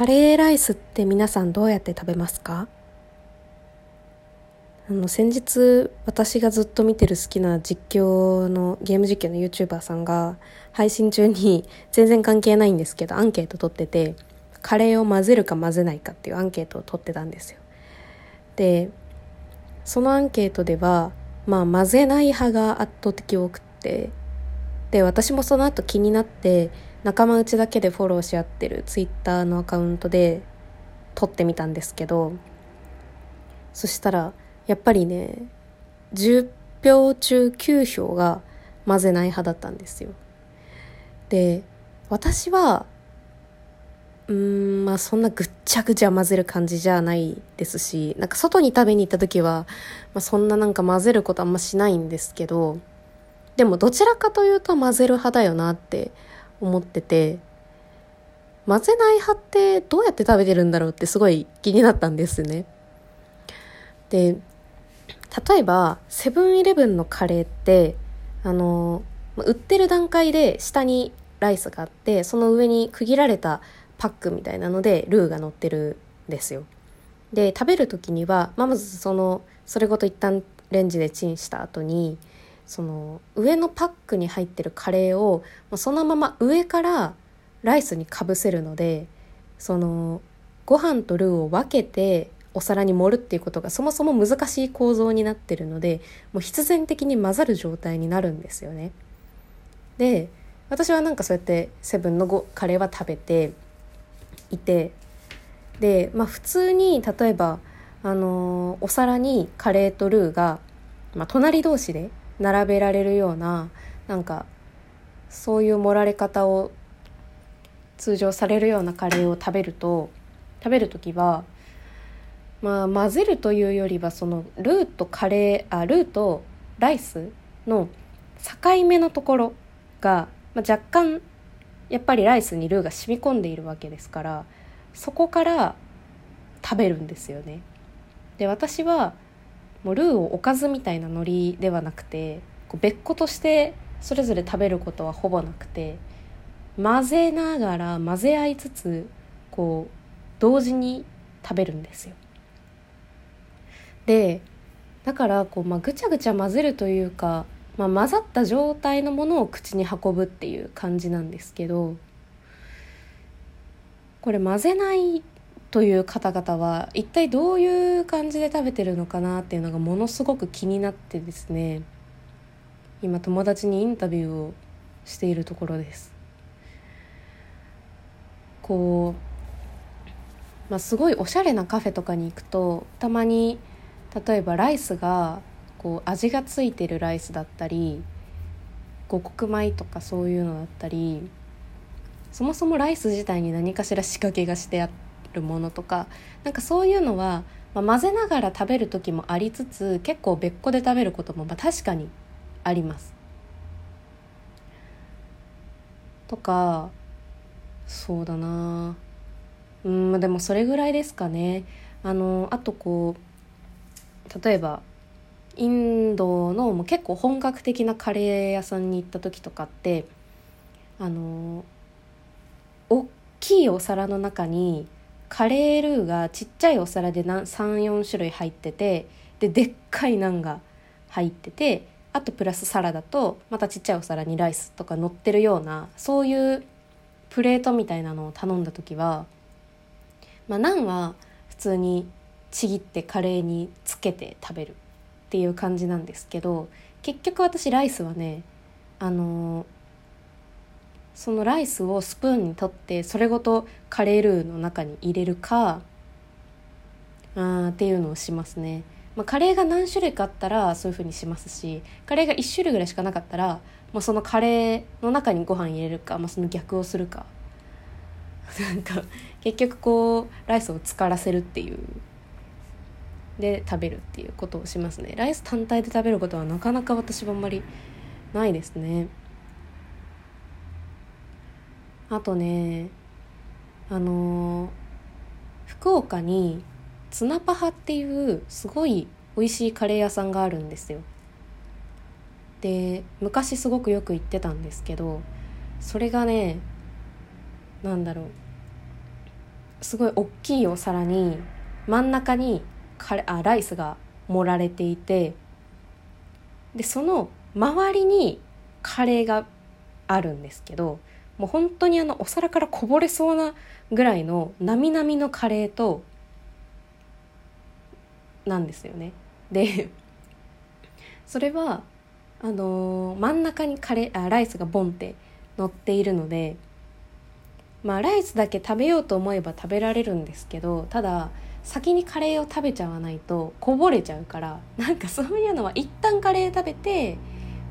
カレーライスって皆さんどうやって食べますか？あの先日私がずっと見てる好きな実況のゲーム実況の YouTuber さんが配信中に全然関係ないんですけどアンケート取っててカレーを混ぜるか混ぜないかっていうアンケートを取ってたんですよ。でそのアンケートではまあ混ぜない派が圧倒的多くってで私もその後気になって仲間内だけでフォローし合ってる Twitter のアカウントで撮ってみたんですけどそしたらやっぱりね10票中9票が混ぜない派だったんですよ。で私はうーんまあそんなぐっちゃぐちゃ混ぜる感じじゃないですしなんか外に食べに行った時は、まあ、そんななんか混ぜることあんましないんですけどでもどちらかというと混ぜる派だよなって思ってて混ぜない派ってどうやって食べてるんだろうってすごい気になったんですね。で例えばセブンイレブンのカレーってあの売ってる段階で下にライスがあってその上に区切られたパックみたいなのでルーが乗ってるんですよ。で食べる時には、まあ、まずそのそれごと一旦レンジでチンした後にその上のパックに入ってるカレーをそのまま上からライスにかぶせるのでそのご飯とルーを分けてお皿に盛るっていうことがそもそも難しい構造になってるのでもう必然的に混ざる状態になるんですよね。で私はなんかそうやってセブンのごカレーは食べていてで、まあ、普通に例えば、あのー、お皿にカレーとルーが、まあ、隣同士で並べられるようななんかそういう盛られ方を通常されるようなカレーを食べると食べる時はまあ混ぜるというよりはそのルーとカレーあルーとライスの境目のところが、まあ、若干やっぱりライスにルーが染み込んでいるわけですからそこから食べるんですよね。で私はもうルーをおかずみたいなノリではなくてこう別個としてそれぞれ食べることはほぼなくて混ぜながら混ぜ合いつつこう同時に食べるんですよ。でだからこう、まあ、ぐちゃぐちゃ混ぜるというか、まあ、混ざった状態のものを口に運ぶっていう感じなんですけどこれ混ぜないという方々は一体どういう感じで食べてるのかなっていうのがものすごく気になってですね。今友達にインタビューをしているところです。こう、まあ、すごいおしゃれなカフェとかに行くとたまに例えばライスがこう味がついてるライスだったり五穀米とかそういうのだったりそもそもライス自体に何かしら仕掛けがしてあってるものとかなんかそういうのは、まあ、混ぜながら食べる時もありつつ結構別個で食べることもまあ確かにあります。とかそうだなうんまあでもそれぐらいですかね。あのあとこう例えばインドのもう結構本格的なカレー屋さんに行った時とかってあの大きいお皿の中にカレールーがちっちゃいお皿で34種類入っててででっかいナンが入っててあとプラスサラダとまたちっちゃいお皿にライスとか乗ってるようなそういうプレートみたいなのを頼んだ時はまあナンは普通にちぎってカレーにつけて食べるっていう感じなんですけど結局私ライスはねあのーそのライスをスプーンに取ってそれごとカレールーの中に入れるかあっていうのをしますね、まあ、カレーが何種類かあったらそういうふうにしますしカレーが1種類ぐらいしかなかったらもうそのカレーの中にご飯入れるか、まあ、その逆をするか。なんか結局こうライスを浸からせるっていう。で食べるっていうことをしますね。ライス単体で食べることはなかなか私はあんまりないですね。あとねあのー、福岡にツナパハっていうすごい美味しいカレー屋さんがあるんですよ。で昔すごくよく行ってたんですけどそれがねなんだろうすごい大きいお皿に真ん中にカレあライスが盛られていてでその周りにカレーがあるんですけどもう本当にあのお皿からこぼれそうなぐらいのなみなみのカレーとなんですよね。でそれはあのー、真ん中にカレーあライスがボンって乗っているのでまあライスだけ食べようと思えば食べられるんですけどただ先にカレーを食べちゃわないとこぼれちゃうからなんか そういうのは一旦カレー食べて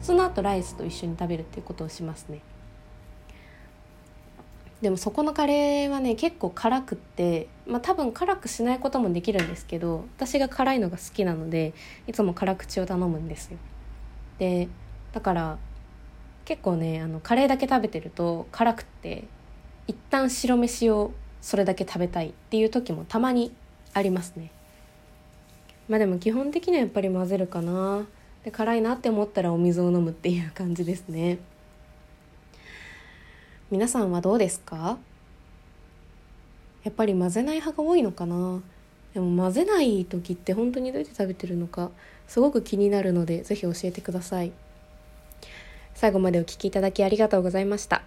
その後ライスと一緒に食べるっていうことをしますねでもそこのカレーはね結構辛くってまあ多分辛くしないこともできるんですけど私が辛いのが好きなのでいつも辛口を頼むんですよ。でだから結構ねあのカレーだけ食べてると辛くって一旦白飯をそれだけ食べたいっていう時もたまにありますね。まあでも基本的にはやっぱり混ぜるかな。で辛いなって思ったらお水を飲むっていう感じですね。皆さんはどうですか？やっぱり混ぜない派が多いのかな？でも混ぜない時って本当にどうやって食べてるのかすごく気になるのでぜひ教えてください。最後までお聴きいただきありがとうございました。